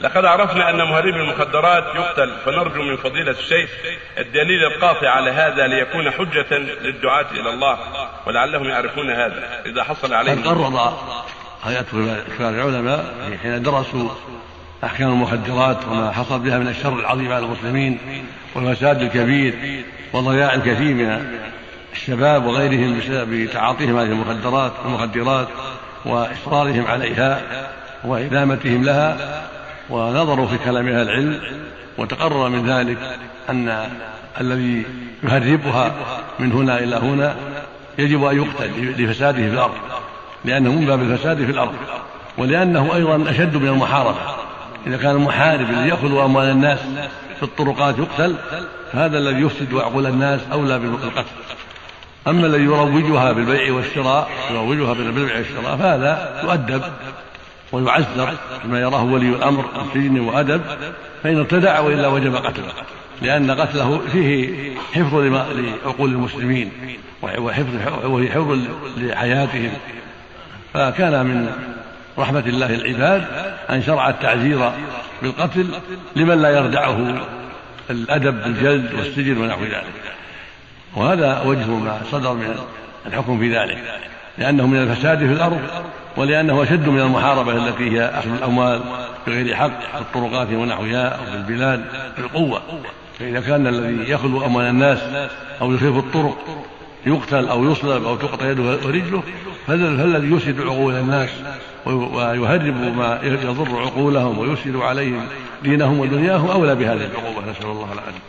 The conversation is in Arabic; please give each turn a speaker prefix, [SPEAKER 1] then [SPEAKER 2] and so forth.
[SPEAKER 1] لقد عرفنا أن مهرب المخدرات يقتل فنرجو من فضيلة الشيخ الدليل القاطع على هذا ليكون حجة للدعاة إلى الله ولعلهم يعرفون هذا. إذا حصل عليهم
[SPEAKER 2] قرر آيات كبار العلماء حين درسوا أحكام المخدرات وما حصل بها من الشر العظيم على المسلمين والفساد الكبير وضياع الكثير من الشباب وغيرهم بسبب تعاطيهم هذه المخدرات والمخدرات وإصرارهم عليها وإدامتهم لها. ونظروا في كلام أهل العلم وتقرر من ذلك أن الذي يهربها من هنا إلى هنا يجب أن يقتل لفساده في الأرض لأنه من باب الفساد في الأرض ولأنه أيضا أشد من المحاربة. إذا كان المحارب الذي يأخذ أموال الناس في الطرقات يقتل فهذا الذي يفسد عقول الناس أولى بالقتل. أما الذي يروجها بالبيع والشراء يروجها بالبيع والشراء فهذا يؤدب. ويعذر بما يراه ولي الأمر من سجن وأدب فإن ارتدع وإلا وجب قتله لأن قتله فيه حفظ لعقول المسلمين وحفظ وهي حفظ لحياتهم. فكان من رحمة الله العباد أن شرع التعزير بالقتل لمن لا يردعه الأدب بالجلد والسجن ونحو ذلك. وهذا وجه ما صدر من الحكم في ذلك لأنه من الفساد في الأرض ولأنه أشد من المحاربة التي هي أخذ الأموال بغير حق في الطرقات ونحوها أو في البلاد بالقوة. فإذا كان الذي يأخذ أموال الناس أو يخيف الطرق يقتل أو يصلب أو تقطع يده ورجله فالذي يفسد عقول الناس ويهرب ما يضر عقولهم ويفسد عليهم دينهم ودنياهم أولى بهذه العقوبة. نسأل الله العافية.